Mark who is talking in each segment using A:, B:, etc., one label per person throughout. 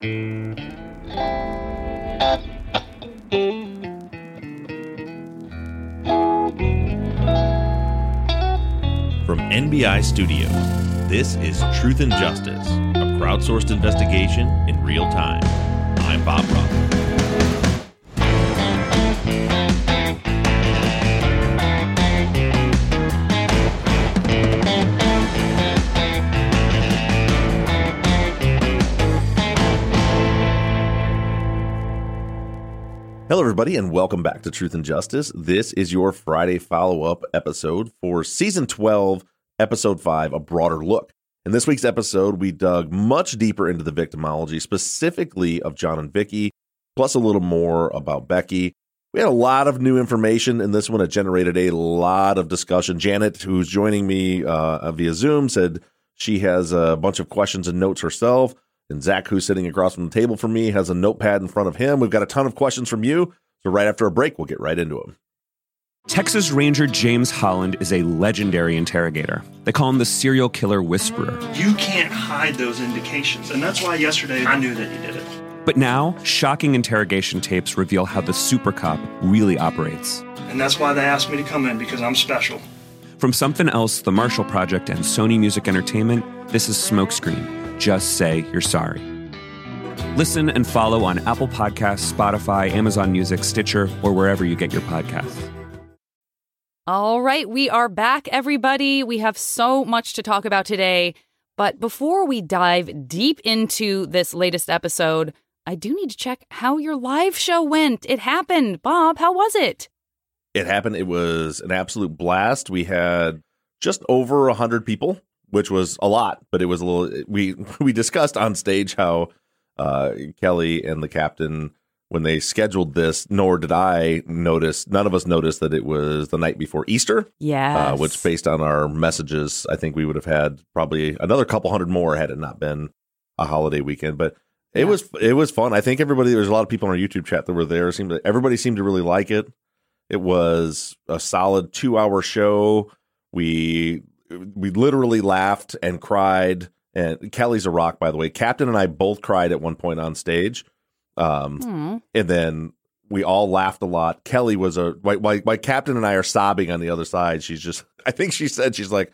A: From NBI Studio, this is Truth and Justice a crowdsourced investigation in real time. I'm Bob Rock. Hello, everybody, and welcome back to Truth and Justice. This is your Friday follow up episode for season 12, episode 5, A Broader Look. In this week's episode, we dug much deeper into the victimology, specifically of John and Vicky, plus a little more about Becky. We had a lot of new information in this one. It generated a lot of discussion. Janet, who's joining me uh, via Zoom, said she has a bunch of questions and notes herself. And Zaq, who's sitting across from the table from me, has a notepad in front of him. We've got a ton of questions from you. So, right after a break, we'll get right into them.
B: Texas Ranger James Holland is a legendary interrogator. They call him the serial killer whisperer.
C: You can't hide those indications, and that's why yesterday I knew that you did it.
B: But now, shocking interrogation tapes reveal how the super cop really operates.
C: And that's why they asked me to come in, because I'm special.
B: From Something Else, The Marshall Project, and Sony Music Entertainment, this is Smokescreen. Just say you're sorry. Listen and follow on Apple Podcasts, Spotify, Amazon Music, Stitcher, or wherever you get your podcasts.
D: All right, we are back, everybody. We have so much to talk about today. But before we dive deep into this latest episode, I do need to check how your live show went. It happened. Bob, how was it?
A: It happened. It was an absolute blast. We had just over a 100 people, which was a lot, but it was a little. We, we discussed on stage how uh, Kelly and the captain when they scheduled this, nor did I notice, none of us noticed that it was the night before Easter.
D: Yeah.
A: Uh, which, based on our messages, I think we would have had probably another couple hundred more had it not been a holiday weekend. But it yeah. was it was fun. I think everybody there was a lot of people on our YouTube chat that were there. seemed to, everybody seemed to really like it. It was a solid two hour show. We we literally laughed and cried. And Kelly's a rock, by the way. Captain and I both cried at one point on stage. Um, mm. And then we all laughed a lot. Kelly was a my, my, captain and I are sobbing on the other side. She's just, I think she said, she's like,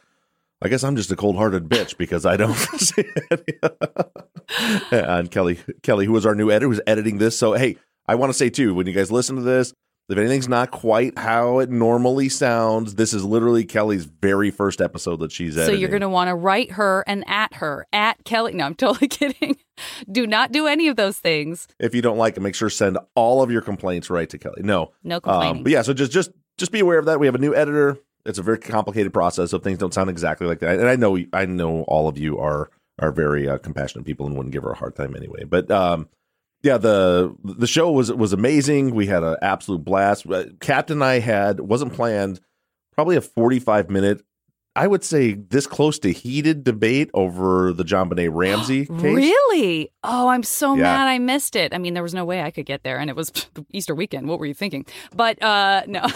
A: I guess I'm just a cold hearted bitch because I don't see it. and Kelly, Kelly, who was our new editor, was editing this. So, hey, I want to say too, when you guys listen to this, if anything's not quite how it normally sounds, this is literally Kelly's very first episode that she's editing.
D: So you're going to want to write her and at her at Kelly. No, I'm totally kidding. do not do any of those things.
A: If you don't like it, make sure send all of your complaints right to Kelly. No,
D: no complaining.
A: Um, but yeah, so just just just be aware of that. We have a new editor. It's a very complicated process, so things don't sound exactly like that. And I know I know all of you are are very uh, compassionate people and wouldn't give her a hard time anyway. But um, yeah, the the show was was amazing. We had an absolute blast. Uh, Captain and I had wasn't planned probably a 45 minute I would say this close to heated debate over the JonBenét Ramsey case.
D: Really? Oh, I'm so yeah. mad I missed it. I mean, there was no way I could get there, and it was Easter weekend. What were you thinking? But uh, no,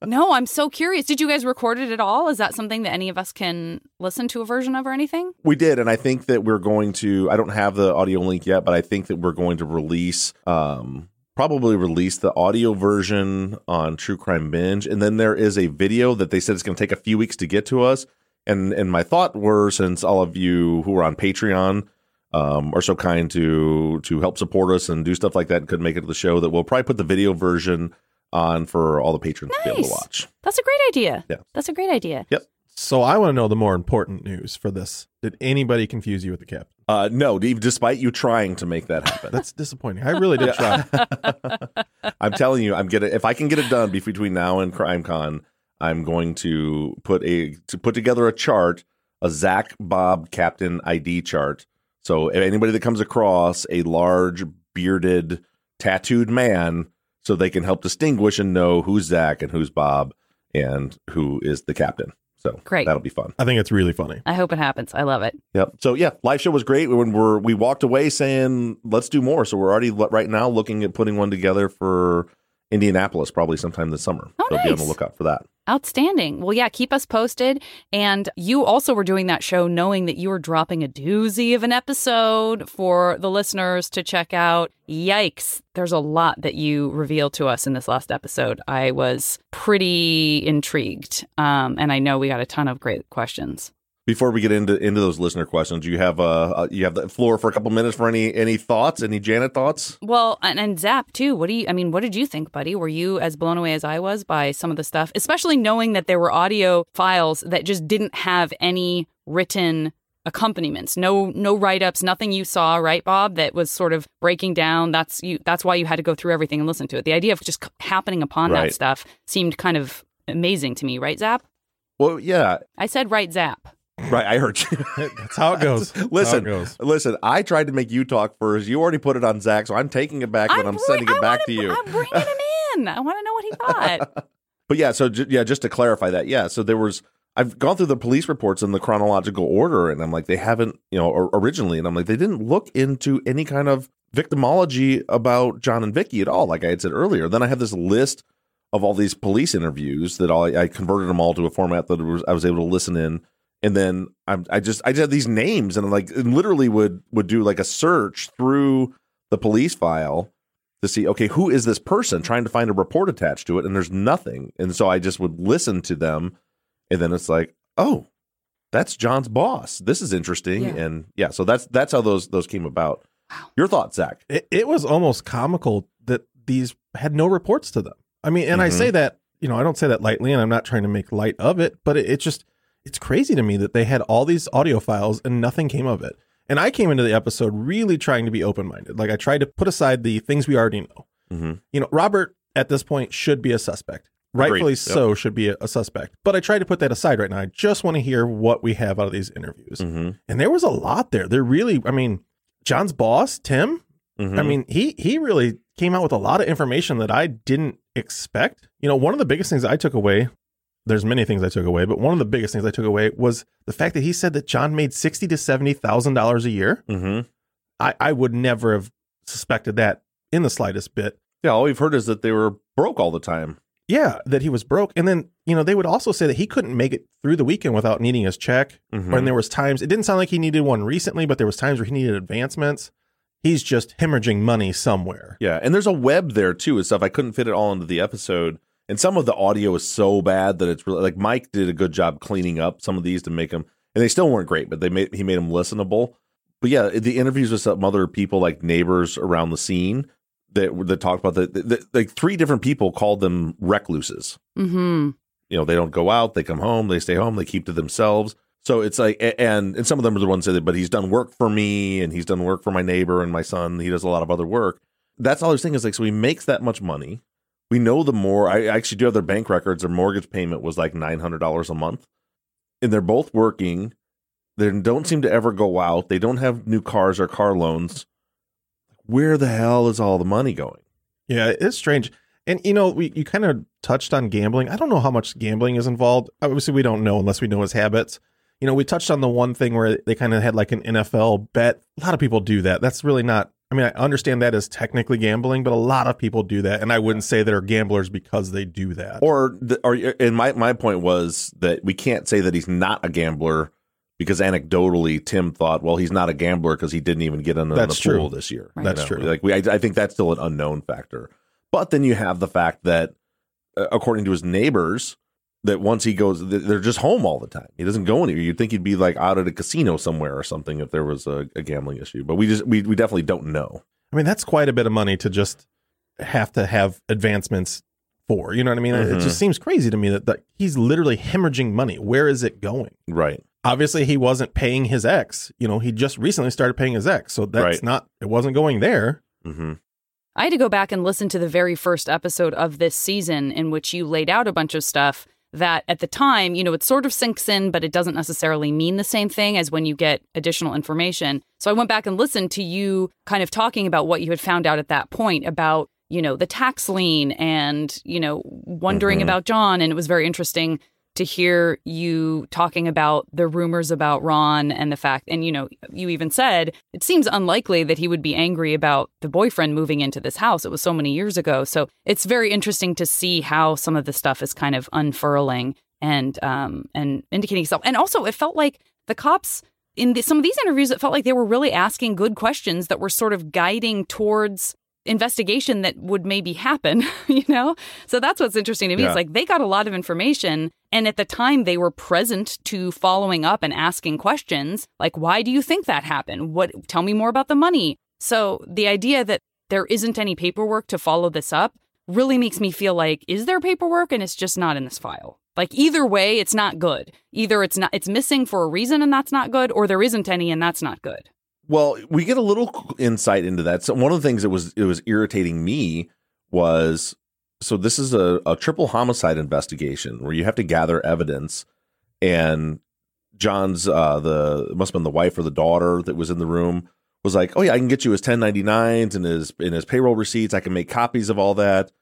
D: no. I'm so curious. Did you guys record it at all? Is that something that any of us can listen to a version of or anything?
A: We did, and I think that we're going to. I don't have the audio link yet, but I think that we're going to release. Um, probably release the audio version on True Crime Binge, and then there is a video that they said it's going to take a few weeks to get to us. And and my thought were, since all of you who are on Patreon um, are so kind to to help support us and do stuff like that, and couldn't make it to the show, that we'll probably put the video version on for all the patrons nice. to be able to watch.
D: That's a great idea. Yeah, that's a great idea.
A: Yep.
E: So I want to know the more important news for this. Did anybody confuse you with the captain?
A: Uh, no, despite you trying to make that happen.
E: That's disappointing. I really did try.
A: I'm telling you, I'm gonna if I can get it done between now and CrimeCon, I'm going to put a to put together a chart a Zaq Bob Captain ID chart. So anybody that comes across a large bearded tattooed man, so they can help distinguish and know who's Zaq and who's Bob and who is the captain. So
D: Great.
A: that'll be fun.
E: I think it's really funny.
D: I hope it happens. I love it.
A: Yep. So yeah, live show was great. When we're we walked away saying let's do more. So we're already lo- right now looking at putting one together for Indianapolis probably sometime this summer.
D: Oh,
A: so be on the lookout for that.
D: Outstanding. Well, yeah, keep us posted. And you also were doing that show knowing that you were dropping a doozy of an episode for the listeners to check out. Yikes. There's a lot that you revealed to us in this last episode. I was pretty intrigued. Um, and I know we got a ton of great questions.
A: Before we get into into those listener questions, you have uh, uh you have the floor for a couple minutes for any any thoughts, any Janet thoughts?
D: Well, and, and Zaq too. What do you? I mean, what did you think, buddy? Were you as blown away as I was by some of the stuff, especially knowing that there were audio files that just didn't have any written accompaniments, no no write ups, nothing you saw, right, Bob? That was sort of breaking down. That's you. That's why you had to go through everything and listen to it. The idea of just c- happening upon
A: Right.
D: that stuff seemed kind of amazing to me, right, Zaq?
A: Well, yeah,
D: I said right, Zaq.
A: Right. I heard you.
E: That's how it goes. That's
A: listen,
E: how it goes.
A: listen. I tried to make you talk first. You already put it on Zaq, so I'm taking it back and I'm
D: bring-
A: sending it
D: I
A: back
D: wanna-
A: you.
D: I'm bringing him in. I want to know what he thought.
A: But yeah, so ju- yeah, just to clarify that, yeah, so there was I've gone through the police reports in the chronological order, and I'm like, they haven't, you know, or, originally, and I'm like, they didn't look into any kind of victimology about John and Vicky at all, like I had said earlier. Then I have this list of all these police interviews that all I converted them all to a format that was, I was able to listen in, and then I'm, I just I just had these names, and I'm like, and literally would would do like a search through the police file to see okay who is this person trying to find a report attached to it and there's nothing and so i just would listen to them and then it's like oh that's john's boss this is interesting
D: Yeah.
A: and yeah so that's that's how those those came about your thoughts Zaq
E: It, it was almost comical that these had no reports to them. I mean, and I
A: Mhm.
E: say that, you know, I don't say that lightly and I'm not trying to make light of it, but it, it just, it's crazy to me that they had all these audio files and nothing came of it. And I came into the episode really trying to be open minded. Like I tried to put aside the things we already know.
A: mm-hmm.
E: You know, Robert at this point should be a suspect. Rightfully
A: Yep.
E: so, should be a, a suspect. But I tried to put that aside right now. I just want to hear what we have out of these interviews.
A: Mm-hmm.
E: And there was a lot there. There really, I mean, John's boss, Tim,
A: Mm-hmm.
E: I mean, he he really came out with a lot of information that I didn't expect. You know, one of the biggest things I took away, there's many things I took away, but one of the biggest things I took away was the fact that he said that John made sixty to seventy thousand dollars a year.
A: mm-hmm.
E: I, I would never have suspected that in the slightest bit.
A: yeah all we've heard is that they were broke all the time
E: Yeah, that he was broke. And then, you know, they would also say that he couldn't make it through the weekend without needing his check.
A: Mhm.
E: When there was times, it didn't sound like he needed one recently, but there was times where he needed advancements. He's just hemorrhaging money somewhere.
A: yeah and there's a web there too and stuff i couldn't fit it all into the episode and some of the audio is so bad that it's really like mike did a good job cleaning up some of these to make them and they still weren't great but they made he made them listenable. But yeah the interviews with some other people like neighbors around the scene that that talked about the like three different people called them recluses.
D: Mm-hmm.
A: you know they don't go out they come home they stay home they keep to themselves. So it's like and and some of them are the ones that say but he's done work for me and he's done work for my neighbor and my son he does a lot of other work. That's all was thinking is like so he makes that much money we know the more i actually do have their bank records their mortgage payment was like $900 a month and they're both working they don't seem to ever go out they don't have new cars or car loans where the hell is all the money going
E: Yeah, it's strange. And you know, we you kind of touched on gambling. I don't know how much gambling is involved. Obviously, we don't know unless we know his habits. You know, we touched on the one thing where they kind of had like an NFL bet. A lot of people do that. That's really not. I mean, I understand that is technically gambling, but a lot of people do that, and I wouldn't say they're gamblers because they do that.
A: or the, or and my my point was that we can't say that he's not a gambler because anecdotally Tim thought well he's not a gambler because he didn't even get into
E: That's
A: the pool
E: true.
A: this year
D: Right.
E: That's
A: You know,
E: true.
A: like we I, I think that's still an unknown factor but then you have the fact that uh, according to his neighbors that once he goes they're just home all the time he doesn't go anywhere you'd think he'd be like out at a casino somewhere or something if there was a, a gambling issue but we just we, we definitely don't know
E: I mean, that's quite a bit of money to just have to have advancements for. You know what I mean? It
A: Mhm.
E: just seems crazy to me that, that he's literally hemorrhaging money. Where is it going?
A: right
E: obviously he wasn't paying his ex. You know, he just recently started paying his ex. So that's
A: Right.
E: not it wasn't going there.
A: hmm
D: I had to go back and listen to the very first episode of this season in which you laid out a bunch of stuff that at the time, you know, it sort of sinks in, but it doesn't necessarily mean the same thing as when you get additional information. So I went back and listened to you kind of talking about what you had found out at that point about, you know, the tax lien and, you know, wondering
A: Mhm.
D: about John. And it was very interesting to hear you talking about the rumors about Ron and the fact, and you know, you even said it seems unlikely that he would be angry about the boyfriend moving into this house. It was so many years ago. So it's very interesting to see how some of the stuff is kind of unfurling and um and indicating itself. And also, it felt like the cops in the, some of these interviews, it felt like they were really asking good questions that were sort of guiding towards investigation that would maybe happen, you know? So that's what's interesting to me.
A: Yeah.
D: It's like they got a lot of information and at the time they were present to following up and asking questions like why do you think that happened? What tell me more about the money. So the idea that there isn't any paperwork to follow this up really makes me feel like is there paperwork and it's just not in this file. Like either way it's not good. Either it's not it's missing for a reason and that's not good or there isn't any and that's not good.
A: Well, we get a little insight into that. So one of the things that was it was irritating me was so this is a, a triple homicide investigation where you have to gather evidence and John's uh the must have been the wife or the daughter that was in the room was like, "Oh yeah, I can get you his 1099s and his in his payroll receipts. I can make copies of all that."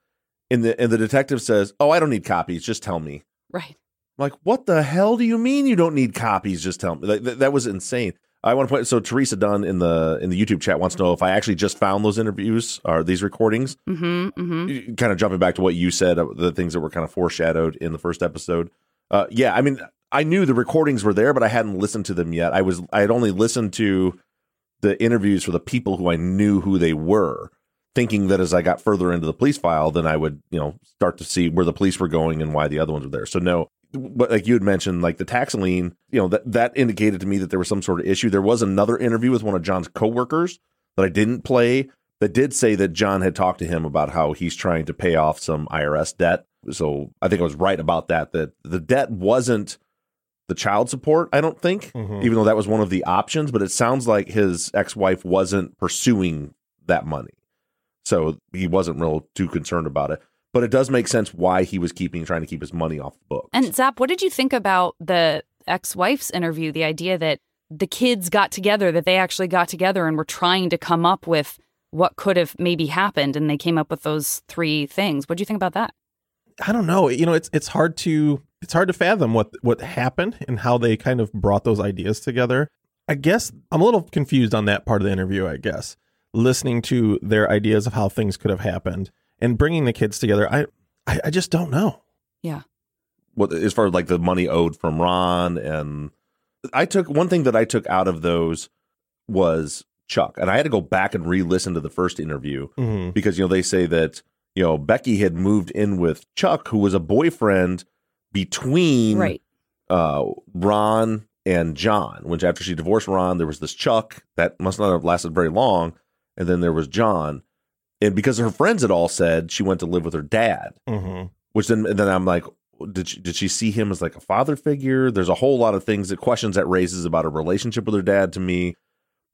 A: And the and the detective says, "Oh, I don't need copies. Just tell me."
D: Right.
A: I'm like, what the hell do you mean you don't need copies? Just tell me. Like, that, that was insane. I want to point. So Teresa Dunn in the in the YouTube chat wants to know if I actually just found those interviews or these recordings.
D: Mhm. Mhm.
A: Kind of jumping back to what you said, uh, the things that were kind of foreshadowed in the first episode. Uh, yeah, I mean, I knew the recordings were there, but I hadn't listened to them yet. I was I had only listened to the interviews for the people who I knew who they were, thinking that as I got further into the police file, then I would you know start to see where the police were going and why the other ones were there. So no, but like you had mentioned, like the tax lien, you know, that that indicated to me that there was some sort of issue. There was another interview with one of John's coworkers that I didn't play that did say that John had talked to him about how he's trying to pay off some IRS debt. So I think I was right about that. That the debt wasn't the child support. I don't think,
E: Mhm.
A: even though that was one of the options. But it sounds like his ex-wife wasn't pursuing that money, so he wasn't real too concerned about it. But it does make sense why he was keeping trying to keep his money off the books.
D: And Zaq, what did you think about the ex-wife's interview? The idea that the kids got together, that they actually got together and were trying to come up with what could have maybe happened, and they came up with those three things. What do you think about that?
E: I don't know. You know, it's it's hard to it's hard to fathom what what happened and how they kind of brought those ideas together. I guess I'm a little confused on that part of the interview. I guess listening to their ideas of how things could have happened and bringing the kids together. I I, I just don't know.
D: Yeah.
A: what as far as like the money owed from Ron and I took one thing that I took out of those was Chuck. And I had to go back and re-listen to the first interview
E: Mhm.
A: because you know they say that you know Becky had moved in with Chuck who was a boyfriend between
D: Right.
A: uh Ron and John. Which after she divorced Ron, there was this Chuck that must not have lasted very long, and then there was John. And because her friends had all said she went to live with her dad,
E: Mhm.
A: which then then I'm like, did she, did she see him as like a father figure? There's a whole lot of things that questions that raises about her relationship with her dad to me.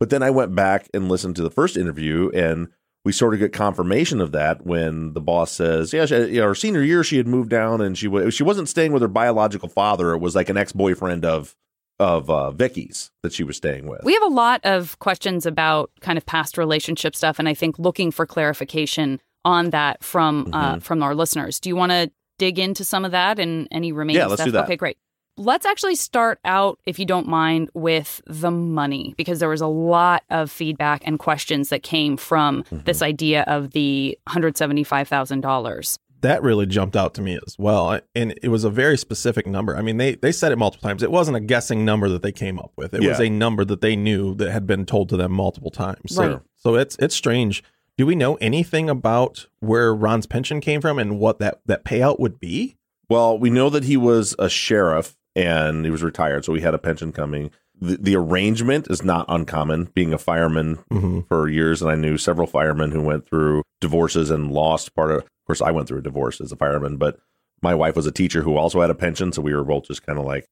A: But then I went back and listened to the first interview, and we sort of get confirmation of that when the boss says, "Yeah, she, you know, her senior year she had moved down, and she wa- she wasn't staying with her biological father. It was like an ex boyfriend of of uh, Vicky's that she was staying with.
D: We have a lot of questions about kind of past relationship stuff, and I think looking for clarification on that from uh,
A: mm-hmm.
D: uh, from our listeners. Do you want to dig into some of that and any remaining
A: yeah, let's
D: stuff?
A: Do that.
D: Okay, great. Let's actually start out, if you don't mind, with the money, because there was a lot of feedback and questions that came from
A: mm-hmm.
D: this idea of the $175,000.
E: That really jumped out to me as well, and it was a very specific number. I mean, they they said it multiple times. It wasn't a guessing number that they came up with. It was a number that they knew that had been told to them multiple times. So,
D: Right.
E: so it's it's strange. Do we know anything about where Ron's pension came from and what that that payout would be?
A: Well, we know that he was a sheriff and he was retired, so he had a pension coming. The, the arrangement is not uncommon, being a fireman
E: Mhm.
A: for years, and I knew several firemen who went through divorces and lost part of. Of course, I went through a divorce as a fireman, but my wife was a teacher who also had a pension, so we were both just kind of like,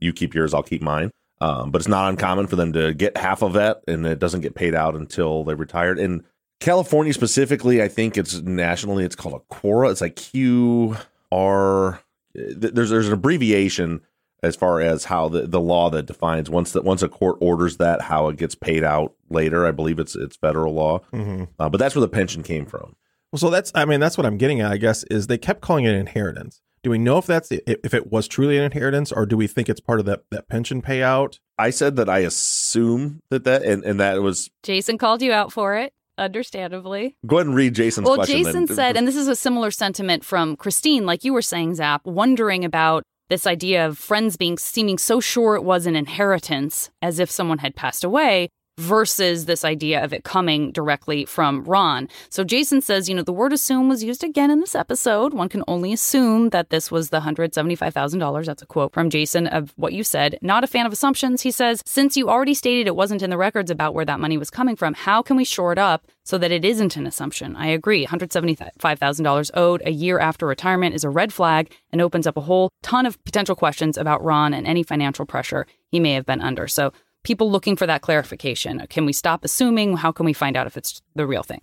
A: "You keep yours, I'll keep mine." Um, but it's not uncommon for them to get half of that, and it doesn't get paid out until they retired. In California specifically, I think it's nationally, it's called a QDRO. It's like Q R. there's there's an abbreviation as far as how the, the law that defines once that once a court orders that how it gets paid out later. I believe it's it's federal law,
E: Mm-hmm.
A: uh, but that's where the pension came from.
E: Well, so that's I mean that's what I'm getting at. I guess is they kept calling it inheritance. Do we know if that's if it was truly an inheritance, or do we think it's part of that that pension payout?
A: I said that I assume that that and, and that was
D: Jason called you out for it, understandably.
A: go ahead and read Jason's
D: well,
A: question.
D: Jason
A: then.
D: said, and this is a similar sentiment from Christine, like you were saying, Zaq, wondering about this idea of friends being seeming so sure it was an inheritance as if someone had passed away versus this idea of it coming directly from Ron. So Jason says, you know, the word assume was used again in this episode. One can only assume that this was the $175,000. That's a quote from Jason of what you said. Not a fan of assumptions. He says, since you already stated it wasn't in the records about where that money was coming from, how can we shore it up so that it isn't an assumption? I agree. $175,000 owed a year after retirement is a red flag and opens up a whole ton of potential questions about Ron and any financial pressure he may have been under. So people looking for that clarification. Can we stop assuming? How can we find out if it's the real thing?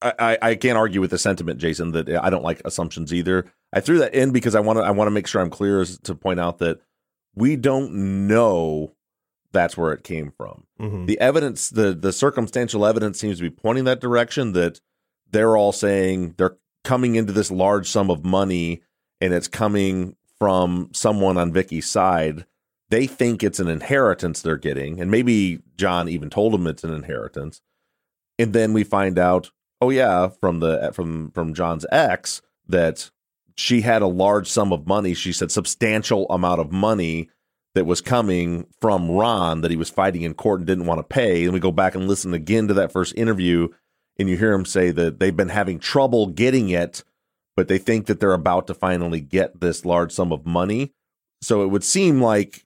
A: I, I, I can't argue with the sentiment, Jason, that I don't like assumptions either. I threw that in because I want to I want to make sure I'm clear as to point out that we don't know that's where it came from.
E: Mhm.
A: The evidence, the the circumstantial evidence seems to be pointing that direction that they're all saying they're coming into this large sum of money and it's coming from someone on Vicky's side. They think it's an inheritance they're getting, and maybe John even told them it's an inheritance. And then we find out, oh yeah, from the eh, from from John's ex that she had a large sum of money. She said substantial amount of money that was coming from Ron that he was fighting in court and didn't want to pay. And we go back and listen again to that first interview, and you hear him say that they've been having trouble getting it, but they think that they're about to finally get this large sum of money. So it would seem like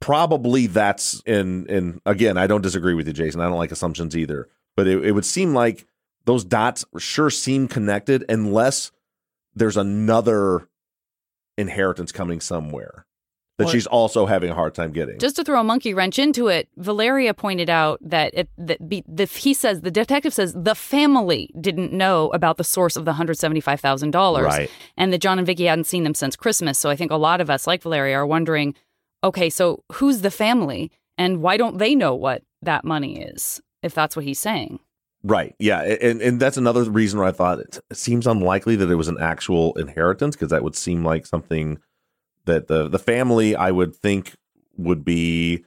A: probably that's in and again, I don't disagree with you, Jason. I don't like assumptions either. But it, it would seem like those dots sure seem connected unless there's another inheritance coming somewhere that she's also having a hard time getting.
D: Just to throw a monkey wrench into it, Valeria pointed out that it, that be, the, he says the detective says the family didn't know about the source of the hundred seventy five thousand dollars,
A: Right.
D: and that John and Vicky hadn't seen them since Christmas. So I think a lot of us, like Valeria, are wondering, okay, so who's the family, and why don't they know what that money is? If that's what he's saying.
A: Right. Yeah. And and that's another reason where I thought it seems unlikely that it was an actual inheritance because that would seem like something that the the family I would think would be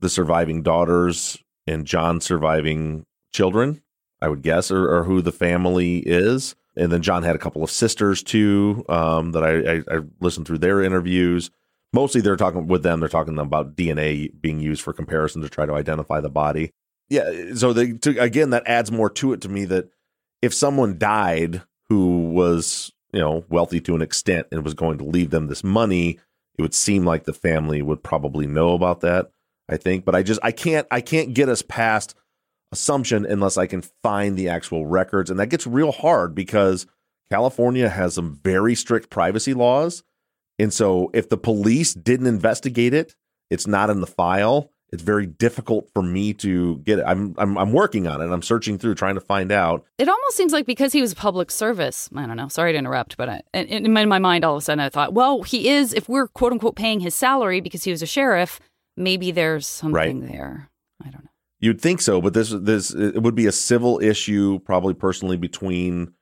A: the surviving daughters and John's surviving children, I would guess, or, or who the family is. And then John had a couple of sisters too um, that I, I, I listened through their interviews. Mostly they're talking with them, they're talking about DNA being used for comparison to try to identify the body. Yeah so they to, again that adds more to it to me that if someone died who was you know wealthy to an extent and was going to leave them this money it would seem like the family would probably know about that i think. But i just i can't i can't get us past assumption unless i can find the actual records. And that gets real hard because california has some very strict privacy laws and so if the police didn't investigate it it's not in the file it's very difficult for me to get it. I'm I'm I'm working on it. I'm searching through trying to find out.
D: It almost seems like because he was public service. I don't know. Sorry to interrupt, but I, in, in my mind, all of a sudden, I thought, well, he is. If we're quote unquote paying his salary because he was a sheriff, maybe there's something there. I don't know.
A: You'd think so, but this this it would be a civil issue, probably personally between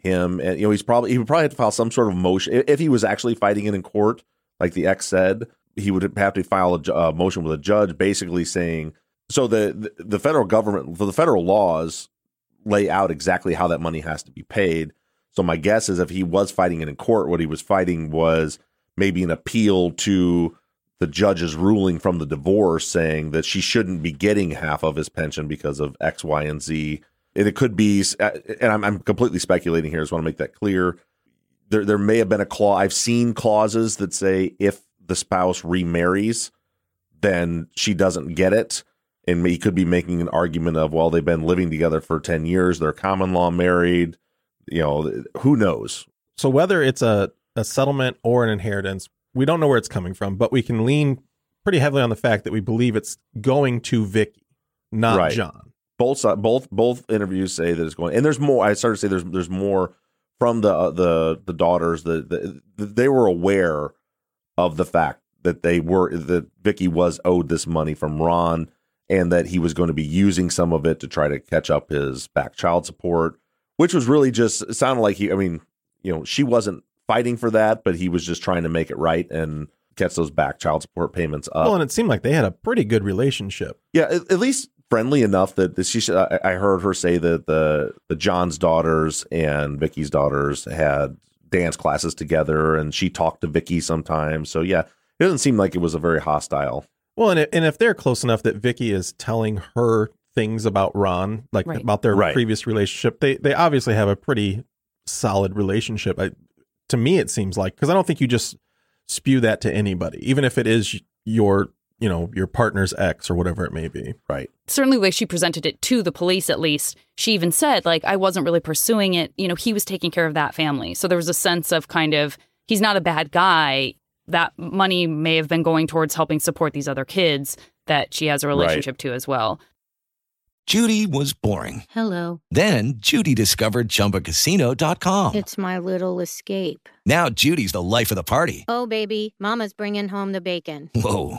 A: him and you know he's probably he would probably have to file some sort of motion if he was actually fighting it in court, like the ex said. He would have to file a motion with a judge, basically saying so the the federal government, for the federal laws, lay out exactly how that money has to be paid. So my guess is if he was fighting it in court, what he was fighting was maybe an appeal to the judge's ruling from the divorce saying that she shouldn't be getting half of his pension because of X, Y, and Z. And it could be, uh, and I'm, I'm completely speculating here. I just want to make that clear. There, there may have been a clause. I've seen clauses that say if the spouse remarries, then she doesn't get it. And he could be making an argument of, well, they've been living together for 10 years. They're common law married. You know, who knows?
E: So whether it's a, a settlement or an inheritance, we don't know where it's coming from, but we can lean pretty heavily on the fact that we believe it's going to Vicky, not
A: Right.
E: John.
A: Both both both interviews say that it's going and there's more i started to say there's there's more from the uh, the the daughters that the, they were aware of the fact that they were that Vicky was owed this money from Ron and that he was going to be using some of it to try to catch up his back child support, which was really just it sounded like he I mean, you know, she wasn't fighting for that, but he was just trying to make it right and catch those back child support payments up.
E: Well, and it seemed like they had a pretty good relationship.
A: Yeah, at, at least friendly enough that she. I, I heard her say that the the John's daughters and Vicky's daughters had dance classes together, and she talked to Vicky sometimes. So yeah, it doesn't seem like it was a very hostile.
E: Well, and and if they're close enough that Vicky is telling her things about Ron, like
D: Right.
E: about their
A: Right.
E: previous relationship, they they obviously have a pretty solid relationship. I, to me, it seems like because I don't think you just spew that to anybody, even if it is your you know your partner's ex or whatever it may be.
A: Right.
D: certainly the way she presented it to the police at least she even said like i wasn't really pursuing it you know he was taking care of that family so there was a sense of kind of he's not a bad guy that money may have been going towards helping support these other kids that she has a relationship to as well
F: Judy was boring.
G: Hello.
F: Then Judy discovered ChumbaCasino.com.
G: It's my little escape.
F: Now Judy's the life of the party.
G: Oh, baby, Mama's bringing home the bacon.
F: Whoa,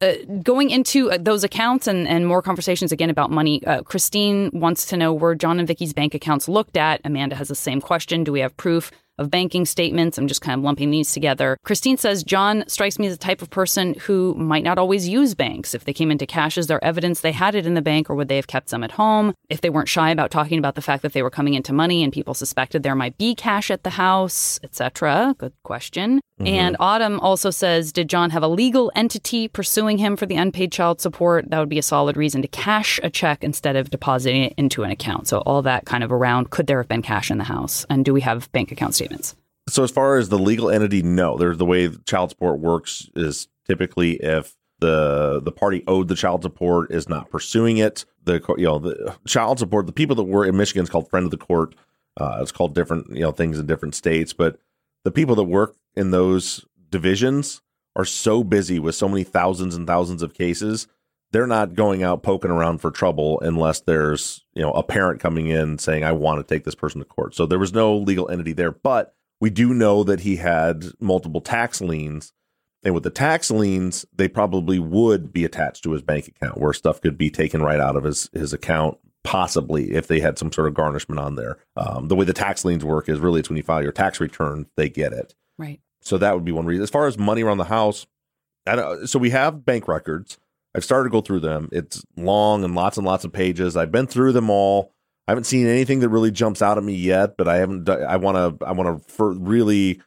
D: Uh, going into uh, those accounts and, and more conversations again about money, uh, Christine wants to know were John and Vicky's bank accounts looked at. Amanda has the same question. Do we have proof of banking statements? I'm just kind of lumping these together. Christine says John strikes me as the type of person who might not always use banks. If they came into cash, is there evidence they had it in the bank or would they have kept some at home? If they weren't shy about talking about the fact that they were coming into money and people suspected there might be cash at the house, etc. Good question. Mm-hmm. And Autumn also says, did John have a legal entity pursuing him for the unpaid child support? That would be a solid reason to cash a check instead of depositing it into an account. So all that kind of around, could there have been cash in the house? And do we have bank account statements?
A: So as far as the legal entity, no. There's the way child support works is typically if the the party owed the child support is not pursuing it, the you know the child support, the people that were in Michigan is called friend of the court. Uh, it's called different you know things in different states, but the people that work in those divisions are so busy with so many thousands and thousands of cases they're not going out poking around for trouble unless there's you know a parent coming in saying i want to take this person to court so there was no legal entity there but we do know that he had multiple tax liens and with the tax liens they probably would be attached to his bank account where stuff could be taken right out of his his account possibly if they had some sort of garnishment on there um, the way the tax liens work is really it's when you file your tax return they get it
D: Right.
A: so that would be one reason. As far as money around the house, I don't, so we have bank records. I've started to go through them. It's long and lots and lots of pages. I've been through them all. I haven't seen anything that really jumps out at me yet, but I haven't. I want to. I want to really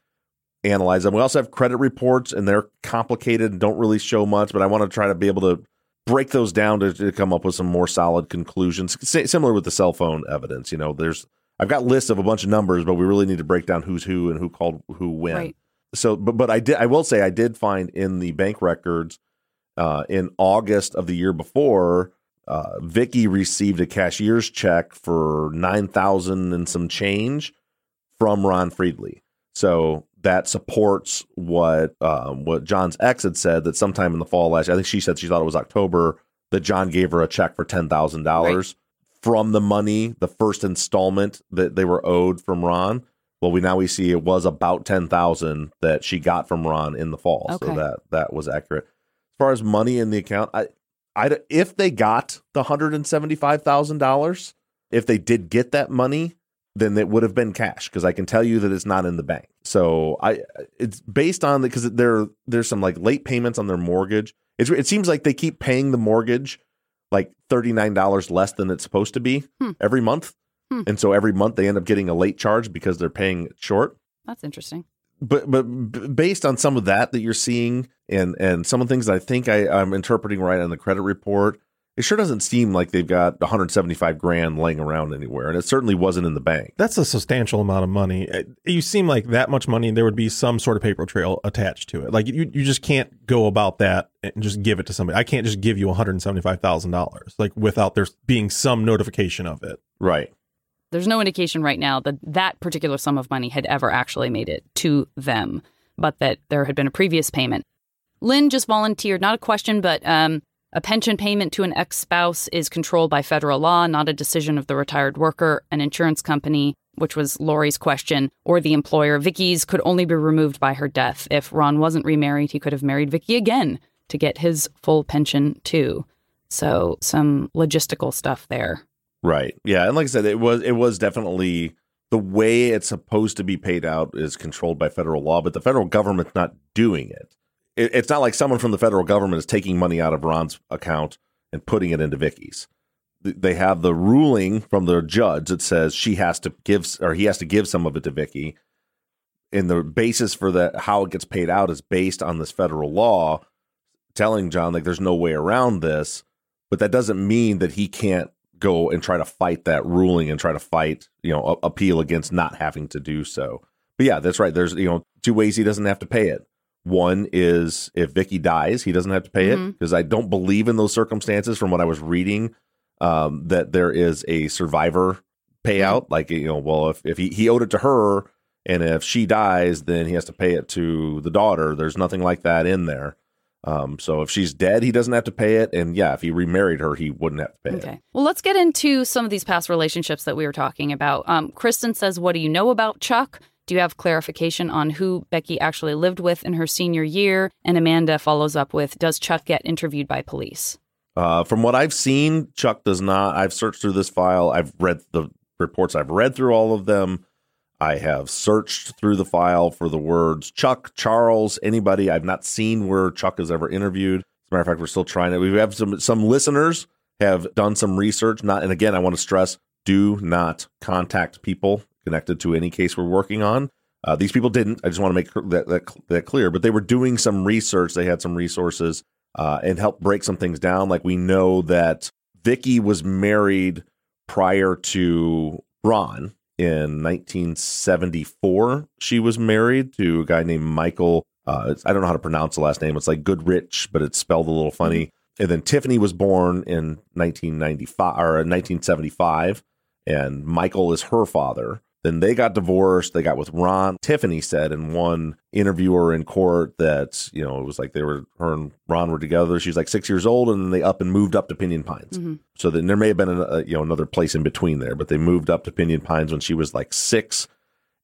A: analyze them. We also have credit reports, and they're complicated and don't really show much. But I want to try to be able to break those down to, to come up with some more solid conclusions. S- similar with the cell phone evidence. You know, there's I've got lists of a bunch of numbers, but we really need to break down who's who and who called who when.
D: Right.
A: So, but but I did. I will say I did find in the bank records uh, in August of the year before, uh, Vicky received a cashier's check for nine thousand and some change from Ron Friedley. So that supports what um, what John's ex had said that sometime in the fall last. year, I think she said she thought it was October that John gave her a check for ten thousand dollars from the money, the first installment that they were owed from Ron. Well, we now we see it was about ten thousand that she got from Ron in the fall, so that that was accurate. As far as money in the account, I, I if they got the hundred and seventy five thousand dollars, if they did get that money, then it would have been cash because I can tell you that it's not in the bank. So I it's based on because there there's some like late payments on their mortgage. It's it seems like they keep paying the mortgage like $39 less than it's supposed to be
D: Hmm.
A: every month.
D: Hmm.
A: And so every month they end up getting a late charge because they're paying it short.
D: That's interesting.
A: But but based on some of that that you're seeing and and some of the things that I think I, I'm interpreting right on the credit report, it sure doesn't seem like they've got 175 grand laying around anywhere, and it certainly wasn't in the bank.
E: That's a substantial amount of money. You seem like that much money, there would be some sort of paper trail attached to it. Like you, you just can't go about that and just give it to somebody. I can't just give you one hundred seventy five thousand dollars, like without there being some notification of it.
A: Right.
D: There's no indication right now that that particular sum of money had ever actually made it to them, but that there had been a previous payment. Lynn just volunteered, not a question, but um, a pension payment to an ex spouse is controlled by federal law, not a decision of the retired worker, an insurance company, which was Lori's question, or the employer. Vicky's could only be removed by her death. If Ron wasn't remarried, he could have married Vicky again to get his full pension too. So some logistical stuff there.
A: Right. Yeah, and like I said, it was it was definitely the way it's supposed to be paid out is controlled by federal law, but the federal government's not doing it. it. It's not like someone from the federal government is taking money out of Ron's account and putting it into Vicky's. They have the ruling from the judge that says she has to give or he has to give some of it to Vicky. And the basis for that how it gets paid out is based on this federal law telling John like there's no way around this, but that doesn't mean that he can't go and try to fight that ruling and try to fight, you know, a- appeal against not having to do so. But yeah, that's right. There's, you know, two ways he doesn't have to pay it. One is if Vicky dies, he doesn't have to pay it
D: Mhm.
A: because I don't believe in those circumstances from what I was reading um, that there is a survivor payout. Like, you know, well, if, if he, he owed it to her and if she dies, then he has to pay it to the daughter. There's nothing like that in there. Um, so if she's dead, he doesn't have to pay it. And yeah, if he remarried her, he wouldn't have to pay it.
D: Okay. Well, let's get into some of these past relationships that we were talking about. Um, Kristen says, What do you know about Chuck? Do you have clarification on who Becky actually lived with in her senior year? And Amanda follows up with, Does Chuck get interviewed by police?
A: Uh, from what I've seen, Chuck does not. I've searched through this file. I've read the reports. I've read through all of them. I have searched through the file for the words Chuck, Charles, anybody. I've not seen where Chuck is ever interviewed. As a matter of fact, we're still trying to. We have some some listeners have done some research. Not and again, I want to stress: do not contact people connected to any case we're working on. Uh, these people didn't. I just want to make that, that that clear. But they were doing some research. They had some resources uh, and helped break some things down. Like we know that Vicky was married prior to Ron in 1974. She was married to a guy named Michael. Uh, I don't know how to pronounce the last name. It's like Goodrich, but it's spelled a little funny. And then Tiffany was born in 1995 or 1975, and Michael is her father. Then they got divorced. They got with Ron. Tiffany said in one interviewer in court that, you know, it was like they were, her and Ron were together. She's like six years old and then they up and moved up to Pinon Pines.
D: Mhm.
A: So then there may have been, a, a, you know, another place in between there, but they moved up to Pinon Pines when she was like six.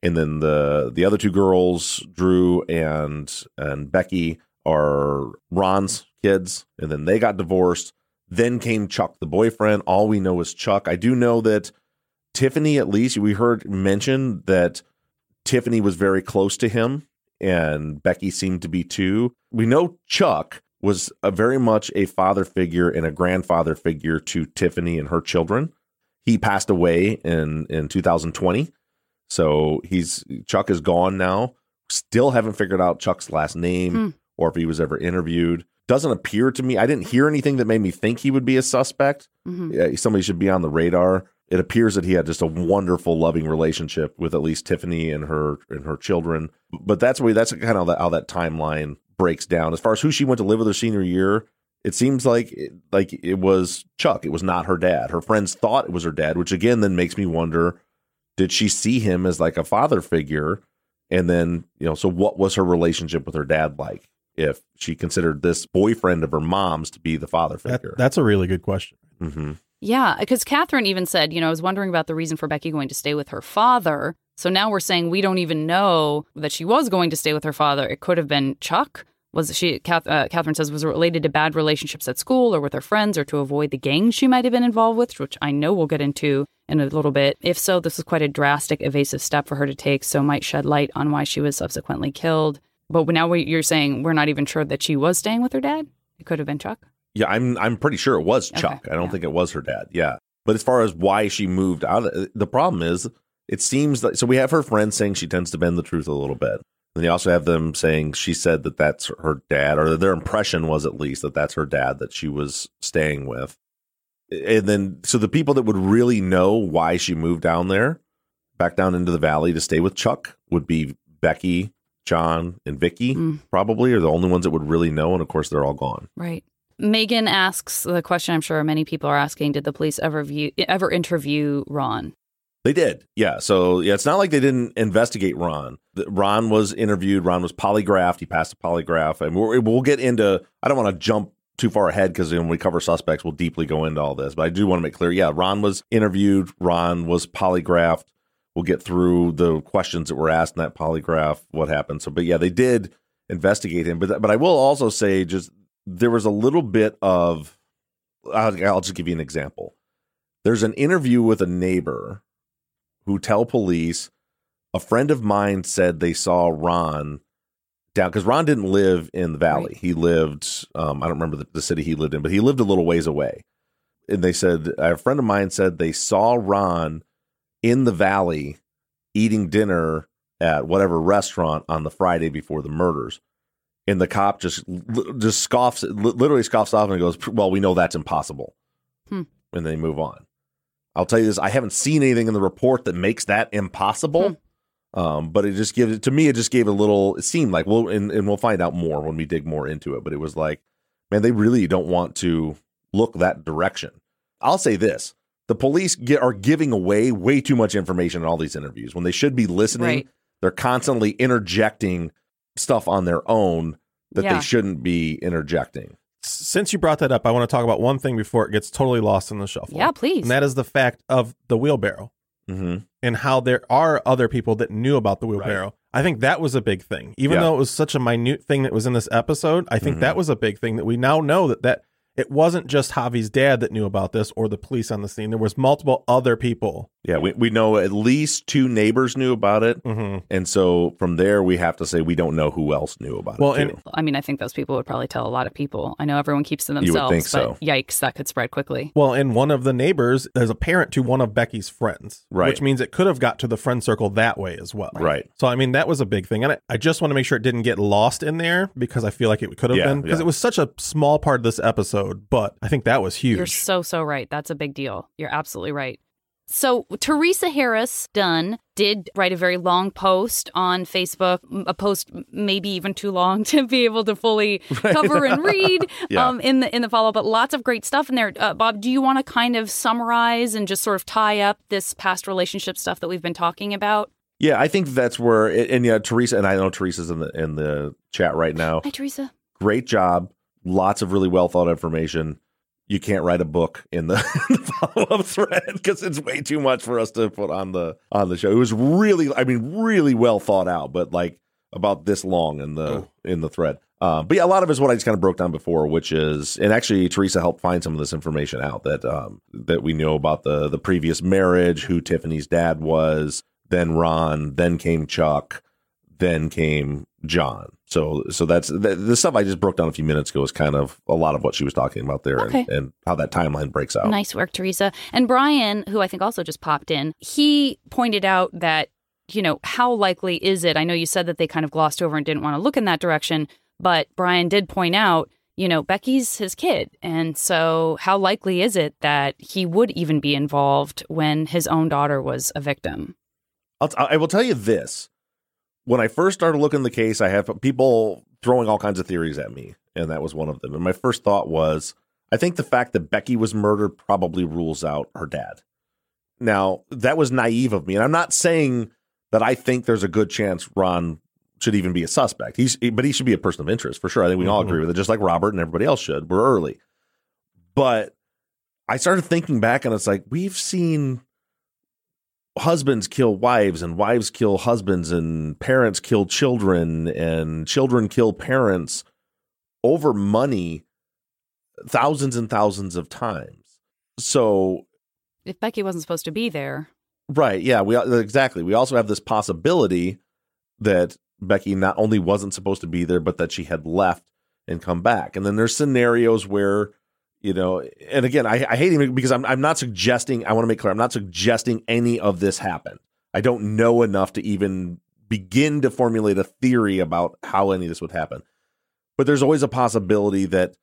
A: And then the, the other two girls, Drew and, and Becky are Ron's kids. And then they got divorced. Then came Chuck, the boyfriend. All we know is Chuck. I do know that Tiffany, at least, we heard mention that Tiffany was very close to him and Becky seemed to be too. We know Chuck was a very much a father figure and a grandfather figure to Tiffany and her children. He passed away in, in 2020. So he's Chuck is gone now. Still haven't figured out Chuck's last name
D: Hmm.
A: or if he was ever interviewed. Doesn't appear to me. I didn't hear anything that made me think he would be a suspect.
D: Mhm.
A: Yeah, somebody should be on the radar. It appears that he had just a wonderful, loving relationship with at least Tiffany and her and her children. But that's way that's kind of how that timeline breaks down. As far as who she went to live with her senior year, it seems like like it was Chuck. It was not her dad. Her friends thought it was her dad, which again then makes me wonder: Did she see him as like a father figure? And then you know, so what was her relationship with her dad like? If she considered this boyfriend of her mom's to be the father
E: That,
A: figure,
E: that's a really good question.
A: hmm
D: Yeah, because Catherine even said, you know, I was wondering about the reason for Becky going to stay with her father. So now we're saying we don't even know that she was going to stay with her father. It could have been Chuck. Was she? Kath, uh, Catherine says was related to bad relationships at school or with her friends, or to avoid the gangs she might have been involved with, which I know we'll get into in a little bit. If so, this is quite a drastic, evasive step for her to take. So might shed light on why she was subsequently killed. But now we, you're saying we're not even sure that she was staying with her dad. It could have been Chuck.
A: Yeah, I'm I'm pretty sure it was
D: Okay,
A: Chuck. I don't
D: yeah.
A: think it was her dad. Yeah. But as far as why she moved out, the problem is it seems like so we have her friends saying she tends to bend the truth a little bit. And you also have them saying she said that that's her dad, or their impression was at least that that's her dad that she was staying with. And then, so the people that would really know why she moved down there, back down into the valley to stay with Chuck, would be Becky, John, and Vicky,
D: Mm.
A: probably, are the only ones that would really know. And of course, they're all gone.
D: Right. Megan asks the question I'm sure many people are asking Did the police ever, view, ever interview Ron?
A: They did. Yeah. So yeah, it's not like they didn't investigate Ron. Ron was interviewed. Ron was polygraphed. He passed a polygraph. And we're, we'll get into, I don't want to jump too far ahead because when we cover suspects, we'll deeply go into all this. But I do want to make clear yeah, Ron was interviewed. Ron was polygraphed. We'll get through the questions that were asked in that polygraph, what happened. So, but yeah, they did investigate him. But, but I will also say just there was a little bit of, I'll, I'll just give you an example. There's an interview with a neighbor who tell police a friend of mine said they saw Ron down because Ron didn't live in the valley.
D: Right.
A: He lived, um, I don't remember the, the city he lived in, but he lived a little ways away. And they said, a friend of mine said they saw Ron in the valley eating dinner at whatever restaurant on the Friday before the murders. And the cop just just scoffs, literally scoffs off and goes, "Well, we know that's impossible,"
D: Hmm.
A: and they move on. I'll tell you this: I haven't seen anything in the report that makes that impossible. Um, but it just gives to me. It just gave a little. It seemed like well, and, and we'll find out more when we dig more into it. But it was like, man, they really don't want to look that direction. I'll say this: the police get, are giving away way too much information in all these interviews when they should be listening.
D: Right.
A: They're constantly interjecting stuff on their own that
D: Yeah.
A: they shouldn't be interjecting.
E: Since you brought that up, I want to talk about one thing before it gets totally lost in the shuffle.
D: Yeah, please.
E: And that is the fact of the wheelbarrow
A: Mm-hmm.
E: and how there are other people that knew about the wheelbarrow. I think that was a big thing. Even
A: Yeah.
E: though it was such a minute thing that was in this episode, I think
A: Mhm.
E: that was a big thing that we now know that that it wasn't just Javi's dad that knew about this or the police on the scene. There was multiple other people.
A: Yeah, we, we know at least two neighbors knew about it.
E: Mm-hmm.
A: And so from there, we have to say we don't know who else knew about
E: Well,
A: it.
E: and-
D: I mean, I think those people would probably tell a lot of people. I know everyone keeps to
A: You would
D: themselves,
A: think
D: but
A: so.
D: yikes, that could spread quickly.
E: Well, and one of the neighbors is a parent to one of Becky's friends,
A: Right.
E: Which means it could have got to the friend circle that way as well,
A: Right.
E: So, I mean, that was a big thing, and I, I just want to make sure it didn't get lost in there because I feel like it could have
A: Yeah,
E: been because
A: yeah.
E: it was such a small part of this episode, but I think that was huge.
D: You're so, so right. That's a big deal. You're absolutely right. So, Teresa Harris Dunn did write a very long post on Facebook, a post maybe even too long to be able to fully cover and read
A: Yeah.
D: um, in the in the follow. But lots of great stuff in there. Uh, Bob, do you want to kind of summarize and just sort of tie up this past relationship stuff that we've been talking about?
A: Yeah, I think that's where, and yeah, Teresa, and I know Teresa's in the in the chat right now.
D: Hi, Teresa.
A: Great job, lots of really well thought information. You can't write a book in the, the follow up thread because it's way too much for us to put on the on the show. It was really, I mean, really well thought out, but like about this long in the in the thread. Um, but yeah, a lot of it is what I just kind of broke down before, which is, and actually Teresa helped find some of this information out that um, that we know about the the previous marriage, who Tiffany's dad was, then Ron, then came Chuck, then came John. So so that's the, the stuff I just broke down a few minutes ago is kind of a lot of what she was talking about there
D: Okay.
A: and, and how that timeline breaks out.
D: Nice work, Teresa. And Brian, who I think also just popped in, he pointed out that, you know, how likely is it? I know you said that they kind of glossed over and didn't want to look in that direction, but Brian did point out, you know, Becky's his kid. And so how likely is it that he would even be involved when his own daughter was a victim?
A: I'll t- I will tell you this. When I first started looking at the case, I have people throwing all kinds of theories at me, and that was one of them. And my first thought was, I think the fact that Becky was murdered probably rules out her dad. Now, that was naive of me, and I'm not saying that I think there's a good chance Ron should even be a suspect. He's but he should be a person of interest for sure. I think we all
E: Mhm.
A: agree with it, just like Robert and everybody else should. We're early. But I started thinking back and it's like we've seen husbands kill wives and wives kill husbands and parents kill children and children kill parents over money thousands and thousands of times. So
D: If Becky wasn't supposed to be there,
A: Right. Yeah. We exactly. We also have this possibility that Becky not only wasn't supposed to be there, but that she had left and come back. And then there's scenarios where You know, and again, I, I hate him because I'm I'm not suggesting. I want to make clear, I'm not suggesting any of this happened. I don't know enough to even begin to formulate a theory about how any of this would happen. But there's always a possibility that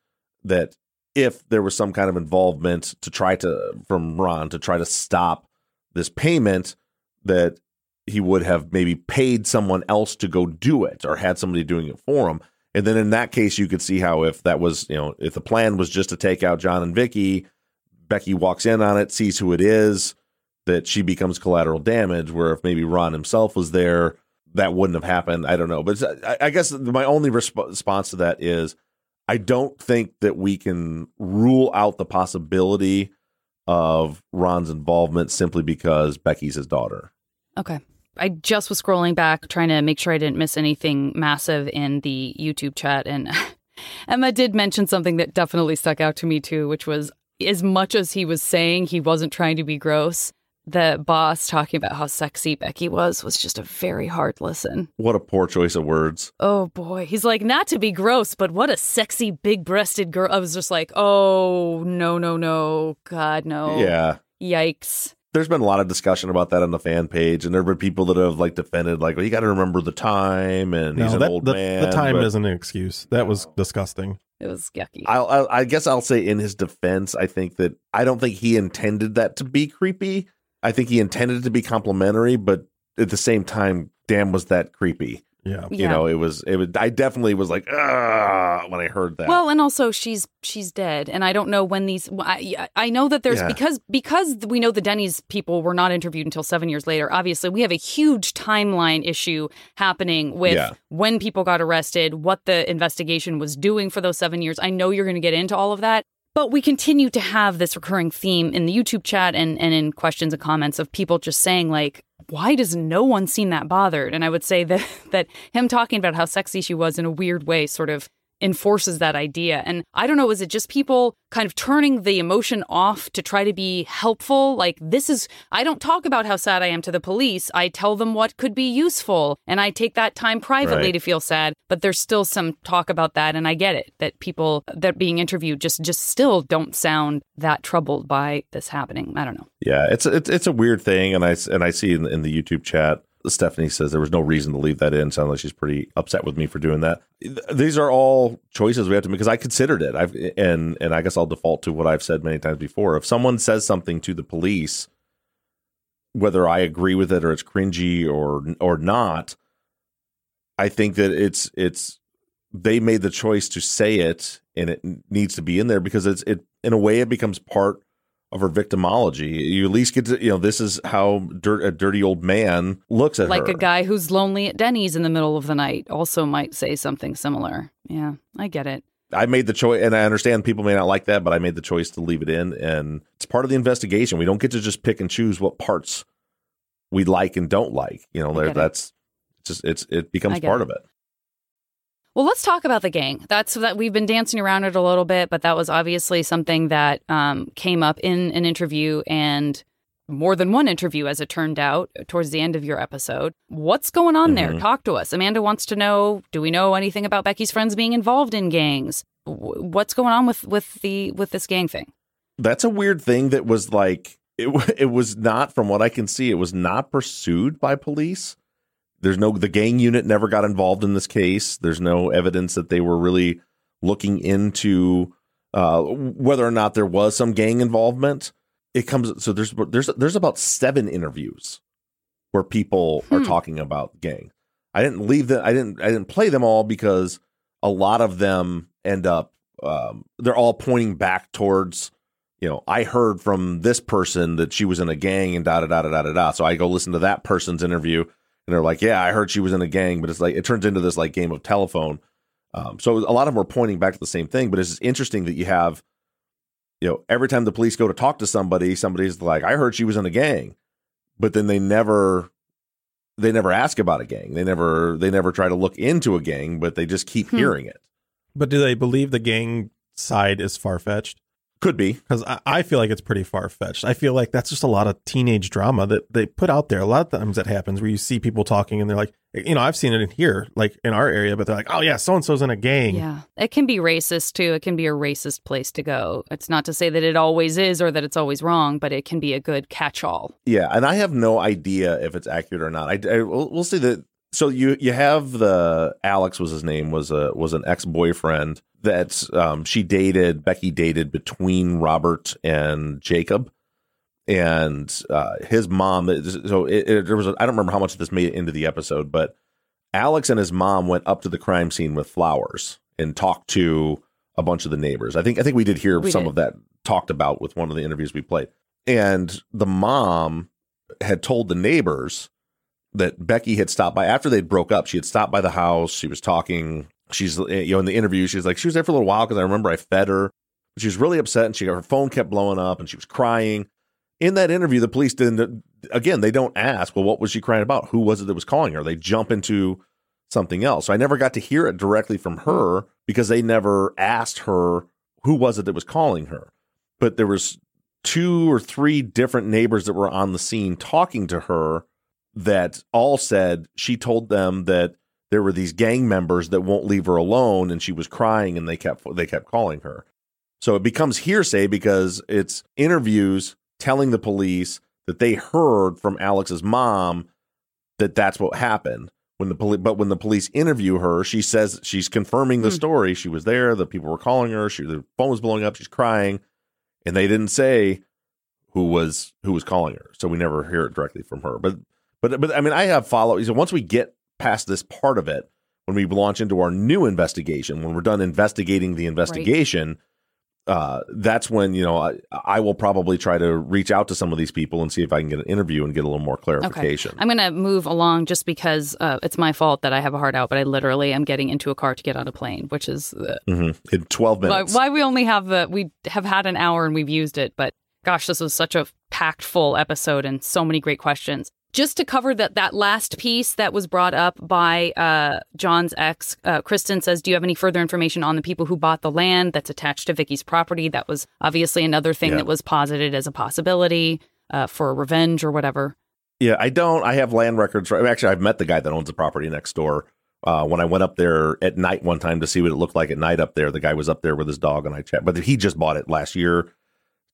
A: that if there was some kind of involvement to try to from Ron to try to stop this payment, that he would have maybe paid someone else to go do it or had somebody doing it for him. And then in that case, you could see how if that was, you know, if the plan was just to take out John and Vicky, Becky walks in on it, sees who it is, that she becomes collateral damage. Where if maybe Ron himself was there, that wouldn't have happened. I don't know. But uh, I, I guess my only resp- response to that is I don't think that we can rule out the possibility of Ron's involvement simply because Becky's his daughter.
D: Okay. I just was scrolling back trying to make sure I didn't miss anything massive in the YouTube chat. And Emma did mention something that definitely stuck out to me too, which was as much as he was saying he wasn't trying to be gross, the boss talking about how sexy Becky was was just a very hard listen.
A: What a poor choice of words.
D: Oh boy. He's like, not to be gross, but what a sexy, big breasted girl. I was just like, oh, no, no, no. God, no.
A: Yeah.
D: Yikes.
A: There's been a lot of discussion about that on the fan page, and there have been people that have like defended, like, well, you got to remember the time, and he's an
E: that,
A: old
E: the,
A: man.
E: the time
A: but-
E: isn't an excuse. That was oh. disgusting.
D: It was yucky.
A: I'll, I'll, I guess I'll say in his defense, I think that I don't think he intended that to be creepy. I think he intended it to be complimentary, but at the same time, damn, was that creepy.
E: Yeah.
A: You
D: Yeah.
A: know, it was, it was, I definitely was like, ah, when I heard that.
D: Well, and also she's she's dead, and I don't know when these. I, I know that there's
A: Yeah.
D: because because we know the Denny's people were not interviewed until seven years later. Obviously, we have a huge timeline issue happening with
A: Yeah.
D: when people got arrested, what the investigation was doing for those seven years. I know you're going to get into all of that. But we continue to have this recurring theme in the YouTube chat and, and in questions and comments of people just saying, like, why does no one seem that bothered? And I would say that that him talking about how sexy she was in a weird way sort of enforces that idea. And I don't know, is it just people kind of turning the emotion off to try to be helpful? Like, this is, I don't talk about how sad I am to the police. I tell them what could be useful. And I take that time privately
A: Right.
D: to feel sad. But there's still some talk about that. And I get it that people that being interviewed just, just still don't sound that troubled by this happening. I don't know.
A: Yeah, it's it's it's a weird thing, and I and I see in, in the YouTube chat, Stephanie says there was no reason to leave that in. Sounds like she's pretty upset with me for doing that. These are all choices we have to make because I considered it. I've and and I guess I'll default to what I've said many times before. If someone says something to the police, whether I agree with it or it's cringy or or not, I think that it's it's they made the choice to say it and it needs to be in there because it's it in a way it becomes part of her victimology. You at least get to you know this is how dirt, a dirty old man looks at
D: Like
A: her.
D: a guy who's lonely at Denny's in the middle of the night also might say something similar. Yeah, I get it.
A: I made the choice, and I understand people may not like that, but I made the choice to leave it in, and it's part of the investigation. We don't get to just pick and choose what parts we like and don't like. You know,
D: get it.
A: that's just it's it becomes part
D: it.
A: of it.
D: Well, let's talk about the gang. That's that we've been dancing around it a little bit, but that was obviously something that um, came up in an interview and more than one interview, as it turned out, towards the end of your episode. What's going on there?
A: Mhm.
D: Talk to us. Amanda wants to know: Do we know anything about Becky's friends being involved in gangs? W- What's going on with with the with this gang thing?
A: That's a weird thing that was like it. It was not, from what I can see, it was not pursued by police. There's no the gang unit never got involved in this case. There's no evidence that they were really looking into uh, whether or not there was some gang involvement. It comes so there's there's there's about seven interviews where people are
D: Hmm.
A: talking about gang. I didn't leave them. I didn't I didn't play them all because a lot of them end up um, they're all pointing back towards you know I heard from this person that she was in a gang and da da da da da da. So I go listen to that person's interview and they're like, yeah, I heard she was in a gang, but it's like it turns into this like game of telephone. Um, so a lot of them are pointing back to the same thing, but it's interesting that you have, you know, every time the police go to talk to somebody, somebody's like, I heard she was in a gang, but then they never, they never ask about a gang. They never, they never try to look into a gang, but they just keep
D: Hmm.
A: hearing it.
E: But do they believe the gang side is far fetched?
A: Could be.
E: because I, I feel like it's pretty far fetched. I feel like that's just a lot of teenage drama that they put out there. A lot of times that happens where you see people talking and they're like, you know, I've seen it in here, like in our area, but they're like, oh yeah, so and so's in a gang.
D: Yeah. It can be racist too. It can be a racist place to go. It's not to say that it always is or that it's always wrong, but it can be a good catch all.
A: Yeah, and I have no idea if it's accurate or not. I, I we'll, we'll see that. So you you have the Alex was his name was a was an ex boyfriend that um, she dated Becky dated between Robert and Jacob, and uh, his mom. So it, it, there was I I don't remember how much of this made it into the episode, but Alex and his mom went up to the crime scene with flowers and talked to a bunch of the neighbors. I think I think we did hear
D: We
A: some
D: did.
A: of that talked about with one of the interviews we played. And the mom had told the neighbors that Becky had stopped by after they'd broke up. She had stopped by the house. She was talking. She's eh, you know in the interview. She's like she was there for a little while because I remember I fed her. She was really upset and she her phone kept blowing up and she was crying. In that interview, the police didn't. Again, they don't ask. Well, what was she crying about? Who was it that was calling her? They jump into something else. So I never got to hear it directly from her because they never asked her who was it that was calling her. But there was two or three different neighbors that were on the scene talking to her that all said she told them that there were these gang members that won't leave her alone and she was crying and they kept they kept calling her. So it becomes hearsay because it's interviews telling the police that they heard from Alex's mom that that's what happened. When the police, but when the police interview her, she says she's confirming the
D: Hmm.
A: story. She was there. The people were calling her. She, the phone was blowing up. She's crying, and they didn't say who was who was calling her. So we never hear it directly from her. But but but I mean, I have follow. So once we get past this part of it, when we launch into our new investigation, when we're done investigating the investigation, uh, that's when you know I, I will probably try to reach out to some of these people and see if I can get an interview and get a little more clarification.
D: I'm going to move along just because uh, it's my fault that I have a heart out, but I literally am getting into a car to get on a plane, which is uh,
A: Mhm. In twelve
D: why,
A: minutes.
D: why we only have the we have had an hour and we've used it. But gosh, this was such a packed full episode and so many great questions. Just to cover that that last piece that was brought up by uh, John's ex, uh, Kristen says, "Do you have any further information on the people who bought the land that's attached to Vicky's property?" That was obviously another thing
A: Yeah.
D: that was posited as a possibility uh, for revenge or whatever.
A: Yeah, I don't. I have land records. for- Actually, I've met the guy that owns the property next door. Uh, when I went up there at night one time to see what it looked like at night up there, the guy was up there with his dog, and I chat. But he just bought it last year.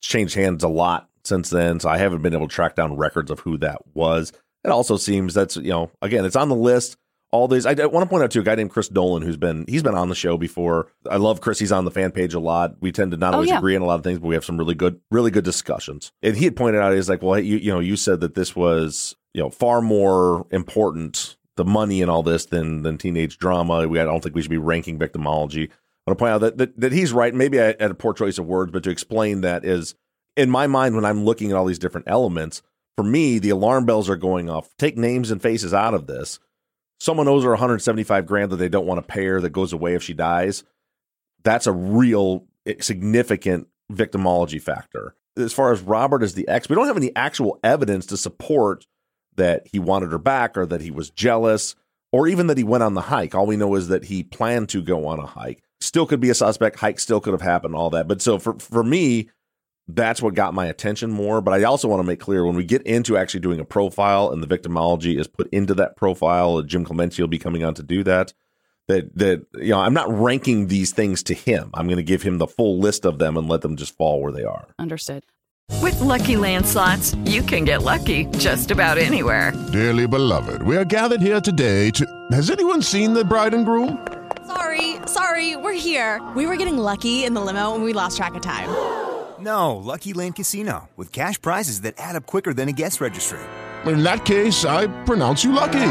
A: Changed hands a lot since then, so I haven't been able to track down records of who that was. It also seems that's you know again, it's on the list. All these, I, I want to point out to a guy named Chris Dolan who's been he's been on the show before. I love Chris. He's on the fan page a lot. We tend to not
D: Oh,
A: always
D: yeah.
A: agree on a lot of things, but we have some really good, really good discussions. And he had pointed out, he's like, well, you you know, you said that this was you know far more important the money and all this than than teenage drama. We I don't think we should be ranking victimology. I want to point out that that, that he's right. Maybe I had a poor choice of words, but to explain that is in my mind when I'm looking at all these different elements. For me, the alarm bells are going off. Take names and faces out of this. Someone owes her 175 grand that they don't want to pay her that goes away if she dies. That's a real eh, significant victimology factor. As far as Robert as the ex, we don't have any actual evidence to support that he wanted her back or that he was jealous or even that he went on the hike. All we know is that he planned to go on a hike. Still could be a suspect. Hike still could have happened. All that. But so for for me, that's what got my attention more. But I also want to make clear when we get into actually doing a profile and the victimology is put into that profile, Jim Clemente will be coming on to do that. That that you know, I'm not ranking these things to him. I'm going to give him the full list of them and let them just fall where they are.
D: Understood.
H: With Lucky Land slots, you can get lucky just about anywhere.
I: Dearly beloved, we are gathered here today to. Has anyone seen the bride and groom?
J: Sorry, sorry, we're here. We were getting lucky in the limo and we lost track of time.
K: No, Lucky Land Casino, with cash prizes that add up quicker than a guest registry.
I: In that case, I pronounce you lucky.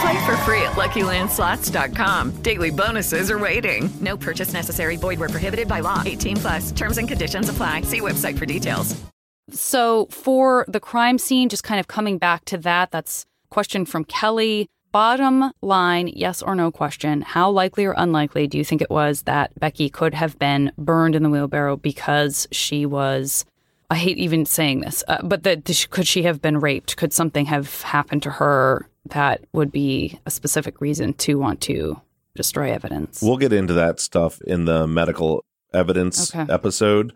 H: Play for free at LuckyLandSlots.com. Daily bonuses are waiting. No purchase necessary. Void where prohibited by law. 18 plus. Terms and conditions apply. See website for details.
D: So for the crime scene, just kind of coming back to that, that's a question from Kelly. Bottom line, yes or no question. How likely or unlikely do you think it was that Becky could have been burned in the wheelbarrow because she was, I hate even saying this, uh, but that could she have been raped? Could something have happened to her that would be a specific reason to want to destroy evidence?
A: We'll get into that stuff in the medical evidence
D: Okay.
A: episode.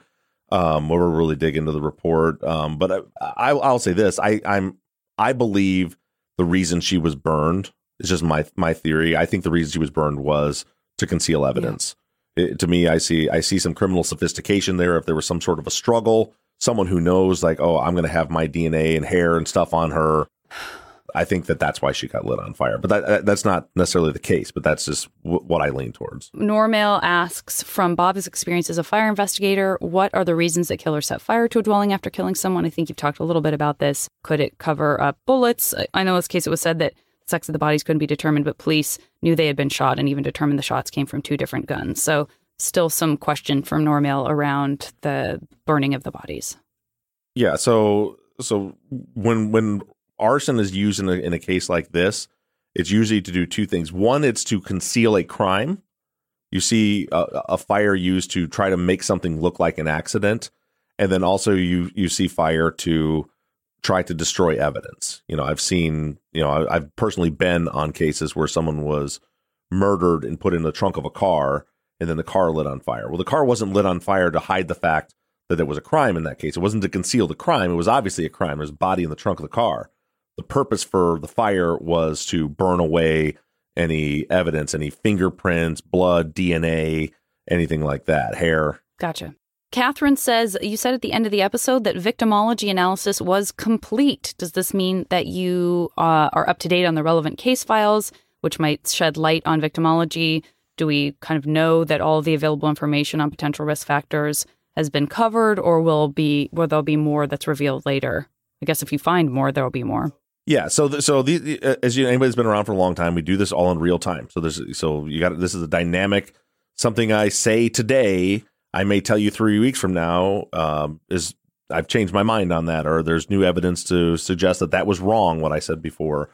A: um, where we'll really dig into the report. Um, but I, I, I'll say this: I, I'm I believe the reason she was burned is just my my theory. I think the reason she was burned was to conceal evidence. It, to me, I see I see some criminal sophistication there. If there was some sort of a struggle, someone who knows like, oh, I'm going to have my DNA and hair and stuff on her. I think that that's why she got lit on fire. But that that's not necessarily the case. But that's just w- what I lean towards.
D: Normail asks from Bob's experience as a fire investigator, what are the reasons that killers set fire to a dwelling after killing someone? I think you've talked a little bit about this. Could it cover up bullets? I- know in this case it was said that sex of the bodies couldn't be determined, but police knew they had been shot and even determined the shots came from two different guns. So still some question from Normail around the burning of the bodies.
A: Yeah. So so when when arson is used in a, in a case like this, it's usually to do two things. One, it's to conceal a crime. You see a, a fire used to try to make something look like an accident, and then also you you see fire to try to destroy evidence. You know, I've seen, you know, I, I've personally been on cases where someone was murdered and put in the trunk of a car, and then the car lit on fire. Well, the car wasn't lit on fire to hide the fact that there was a crime in that case. It wasn't to conceal the crime. It was obviously a crime. There's a body in the trunk of the car. The purpose for the fire was to burn away any evidence, any fingerprints, blood, DNA, anything like that, hair.
D: Gotcha. Catherine says, You said at the end of the episode that victimology analysis was complete. Does this mean that you uh, are up to date on the relevant case files, which might shed light on victimology? Do we kind of know that all the available information on potential risk factors has been covered, or will be will there be more that's revealed later? I guess if you find more, there will be more.
A: Yeah. So, the, so the, uh, as you anybody's been around for a long time, we do this all in real time. So there's, so you got this is a dynamic. Something I say today, I may tell you three weeks from now, um, is I've changed my mind on that, or there's new evidence to suggest that that was wrong what I said before.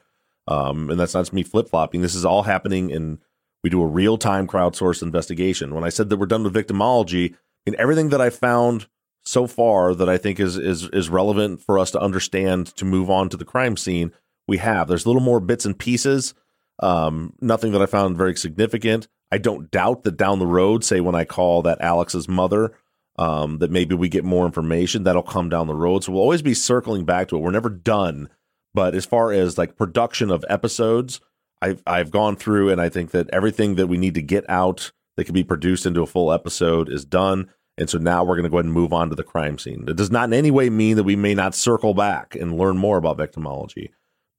A: Um, and that's not me flip flopping. This is all happening in. We do a real time crowdsourced investigation. When I said that we're done with victimology, and everything that I found so far that I think is is is relevant for us to understand to move on to the crime scene. We have there's little more bits and pieces. Um, nothing that I found very significant. I don't doubt that down the road, say when I call that Alex's mother, um, that maybe we get more information that'll come down the road. So we'll always be circling back to it. We're never done. But as far as like production of episodes, I've I've gone through and I think that everything that we need to get out that can be produced into a full episode is done. And so now we're going to go ahead and move on to the crime scene. It does not in any way mean that we may not circle back and learn more about victimology,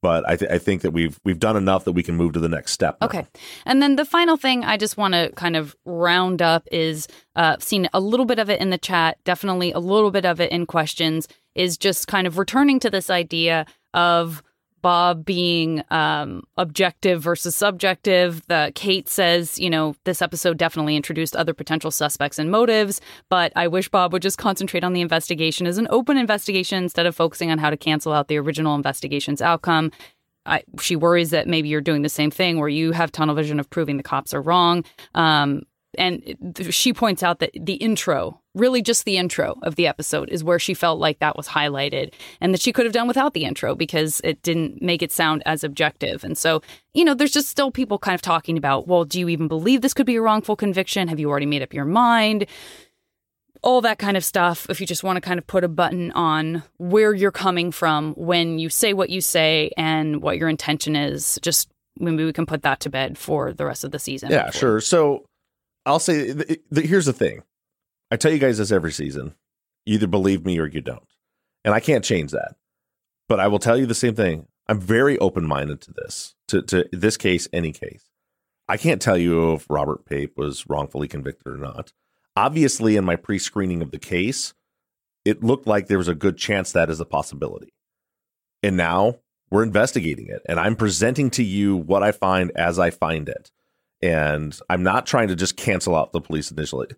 A: but I, th- I think that we've we've done enough that we can move to the next step. now.
D: Okay. And then the final thing I just want to kind of round up is uh, seen a little bit of it in the chat, definitely a little bit of it in questions, is just kind of returning to this idea of Bob being um, objective versus subjective. The Kate says, you know, this episode definitely introduced other potential suspects and motives, but I wish Bob would just concentrate on the investigation as an open investigation instead of focusing on how to cancel out the original investigation's outcome. I, she worries that maybe you're doing the same thing where you have tunnel vision of proving the cops are wrong. Um, and she points out that the intro, really just the intro of the episode, is where she felt like that was highlighted and that she could have done without the intro because it didn't make it sound as objective. And so, you know, there's just still people kind of talking about, well, do you even believe this could be a wrongful conviction? Have you already made up your mind? all that kind of stuff if you just want to kind of put a button on where you're coming from when you say what you say and what your intention is just maybe we can put that to bed for the rest of the season
A: Yeah, sure. So I'll say th- th- here's the thing. I tell you guys this every season. You either believe me or you don't. And I can't change that. But I will tell you the same thing. I'm very open minded to this, to, to this case, any case. I can't tell you if Robert Pape was wrongfully convicted or not. Obviously, in my pre screening of the case, it looked like there was a good chance that is a possibility. And now we're investigating it. And I'm presenting to you what I find as I find it. And I'm not trying to just cancel out the police initially.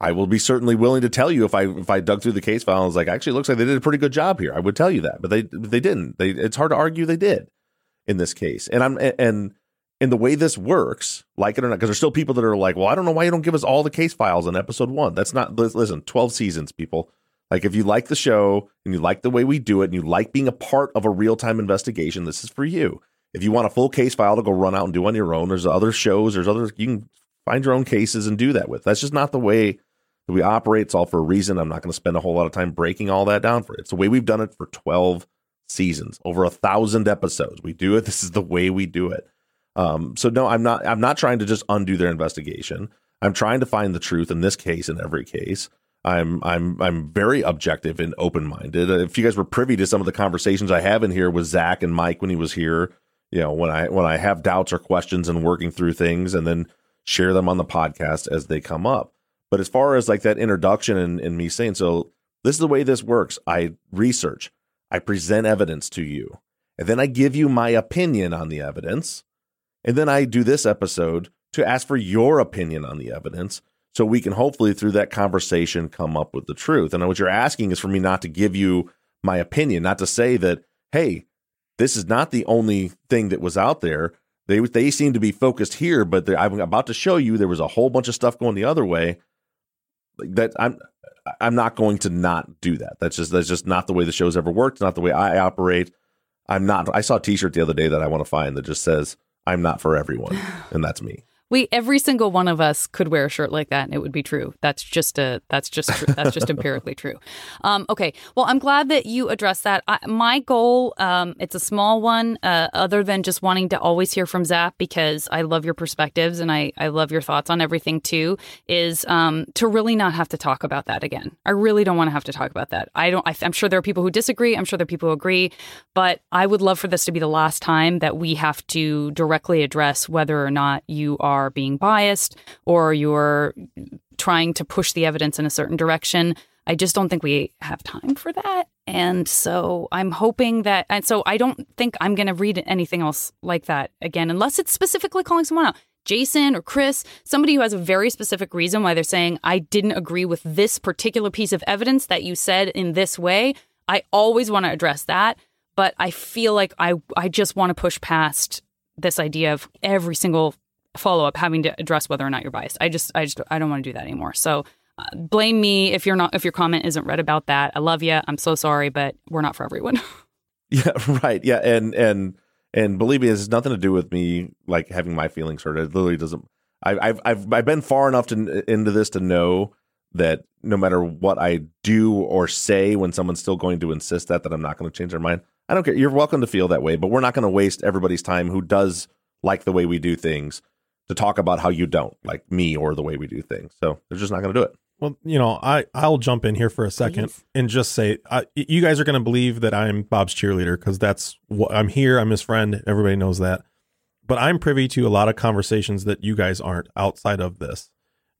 A: I will be certainly willing to tell you if I if I dug through the case file and was like, actually, looks like they did a pretty good job here. I would tell you that, but they they didn't. They it's hard to argue they did in this case. And I'm and and the way this works, like it or not, because there's still people that are like, well, I don't know why you don't give us all the case files in episode one. That's not listen, 12 seasons, people. Like if you like the show and you like the way we do it and you like being a part of a real time investigation, this is for you. If you want a full case file to go run out and do on your own, there's other shows, there's other you can find your own cases and do that with. That's just not the way that we operate. It's all for a reason. I'm not going to spend a whole lot of time breaking all that down for it. It's the way we've done it for 12 seasons, over a thousand episodes. We do it. This is the way we do it. Um, so no, I'm not. I'm not trying to just undo their investigation. I'm trying to find the truth in this case, in every case. I'm I'm I'm very objective and open minded. If you guys were privy to some of the conversations I have in here with Zaq and Mike when he was here, you know when I when I have doubts or questions and working through things, and then share them on the podcast as they come up. But as far as like that introduction and, and me saying, so this is the way this works. I research, I present evidence to you, and then I give you my opinion on the evidence. And then I do this episode to ask for your opinion on the evidence so we can hopefully through that conversation come up with the truth. And what you're asking is for me not to give you my opinion, not to say that, hey, this is not the only thing that was out there. They they seem to be focused here, but I'm about to show you there was a whole bunch of stuff going the other way. That I'm I'm not going to not do that. That's just that's just not the way the show's ever worked. Not the way I operate. I'm not. I saw a T-shirt the other day that I want to find that just says "I'm not for everyone," and that's me.
D: We every single one of us could wear a shirt like that and it would be true. That's just a that's just that's just empirically true. Um, okay, well, I'm glad that you addressed that. I, my goal, um, it's a small one, uh, other than just wanting to always hear from Zaq because I love your perspectives and I I love your thoughts on everything too. Is um, to really not have to talk about that again. I really don't want to have to talk about that. I don't. I, I'm sure there are people who disagree. I'm sure there are people who agree, but I would love for this to be the last time that we have to directly address whether or not you are are being biased or you're trying to push the evidence in a certain direction. I just don't think we have time for that. And so I'm hoping that, and so I don't think I'm going to read anything else like that again, unless it's specifically calling someone out. Jason or Chris, somebody who has a very specific reason why they're saying, I didn't agree with this particular piece of evidence that you said in this way. I always want to address that. But I feel like I, I just want to push past this idea of every single follow up having to address whether or not you're biased. I just I just I don't want to do that anymore. So uh, blame me if you're not if your comment isn't read about that. I love you. I'm so sorry, but we're not for everyone.
A: yeah, right. Yeah, and and and believe me, it has nothing to do with me like having my feelings hurt. It literally doesn't. I, I've I've I've been far enough to into this to know that no matter what I do or say, when someone's still going to insist that that I'm not going to change their mind, I don't care. You're welcome to feel that way, but we're not going to waste everybody's time who does like the way we do things to talk about how you don't like me or the way we do things. So they're just not going to do it.
E: Well, you know, I I'll jump in here for a second Please. and just say, I, you guys are going to believe that I'm Bob's cheerleader because that's what I'm here. I'm his friend. Everybody knows that. But I'm privy to a lot of conversations that you guys aren't outside of this,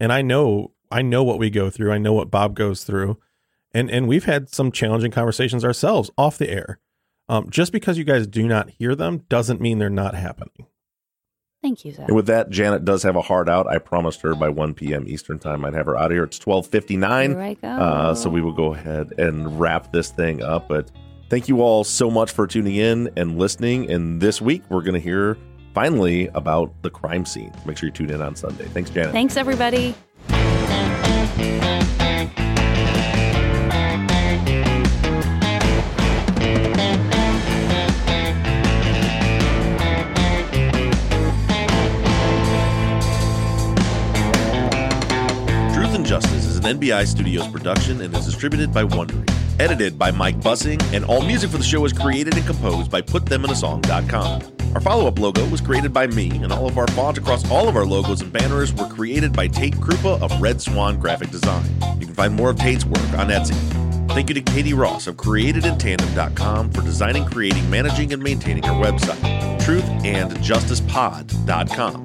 E: and I know I know what we go through. I know what Bob goes through, and and we've had some challenging conversations ourselves off the air. Um, just because you guys do not hear them doesn't mean they're not happening.
D: Thank you, Zaq.
A: And with that, Janet does have a hard out. I promised her by 1 p.m. Eastern time I'd have her out of here. It's 12:59.
D: Here I go.
A: Uh, so we will go ahead and wrap this thing up. But thank you all so much for tuning in and listening. And this week we're going to hear finally about the crime scene. Make sure you tune in on Sunday. Thanks, Janet.
D: Thanks, everybody.
A: NBI Studios production and is distributed by Wondery. Edited by Mike Bussing, and all music for the show is created and composed by PutThemInASong.com. Our follow up logo was created by me, and all of our font across all of our logos and banners were created by Tate Krupa of Red Swan Graphic Design. You can find more of Tate's work on Etsy. Thank you to Katie Ross of CreatedInTandem.com for designing, creating, managing, and maintaining our website. TruthAndJusticePod.com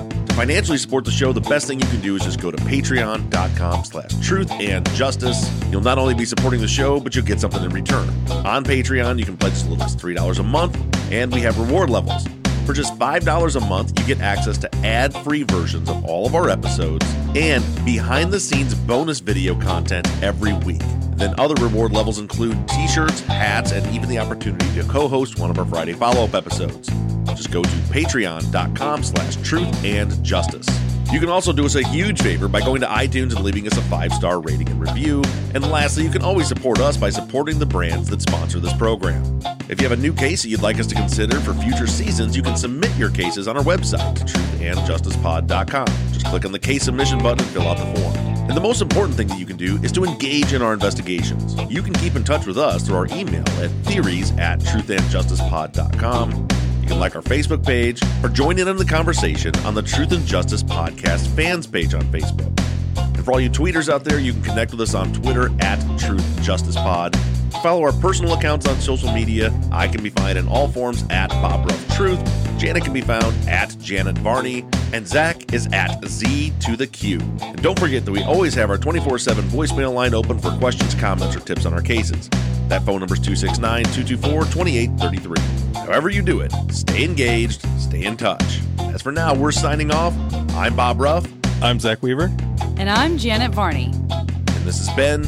A: Financially support the show, the best thing you can do is just go to patreon.com slash truth and justice. You'll not only be supporting the show, but you'll get something in return. On Patreon, you can pledge as little as $3 a month, and we have reward levels. For just $5 a month, you get access to ad free versions of all of our episodes and behind the scenes bonus video content every week. Then other reward levels include t shirts, hats, and even the opportunity to co host one of our Friday follow up episodes. Just go to patreon.com slash truth and justice. You can also do us a huge favor by going to iTunes and leaving us a five star rating and review. And lastly, you can always support us by supporting the brands that sponsor this program. If you have a new case that you'd like us to consider for future seasons, you can submit your cases on our website, truthandjusticepod.com. Just click on the case submission button and fill out the form. And the most important thing that you can do is to engage in our investigations. You can keep in touch with us through our email at theories at truthandjusticepod.com. You can like our Facebook page or join in on the conversation on the Truth and Justice Podcast fans page on Facebook. And for all you tweeters out there, you can connect with us on Twitter at Truth Justice Pod. Follow our personal accounts on social media. I can be found in all forms at Bob Ruff Truth. Janet can be found at Janet Varney. And Zaq is at Z to the Q. And don't forget that we always have our 24 7 voicemail line open for questions, comments, or tips on our cases. That phone number is 269 224 2833. However, you do it, stay engaged, stay in touch. As for now, we're signing off. I'm Bob Ruff.
E: I'm Zaq Weaver.
D: And I'm Janet Varney.
A: And this has been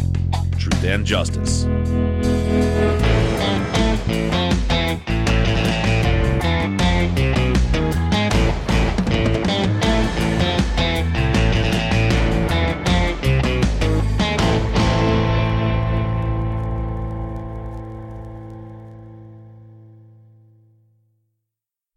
A: Truth and Justice.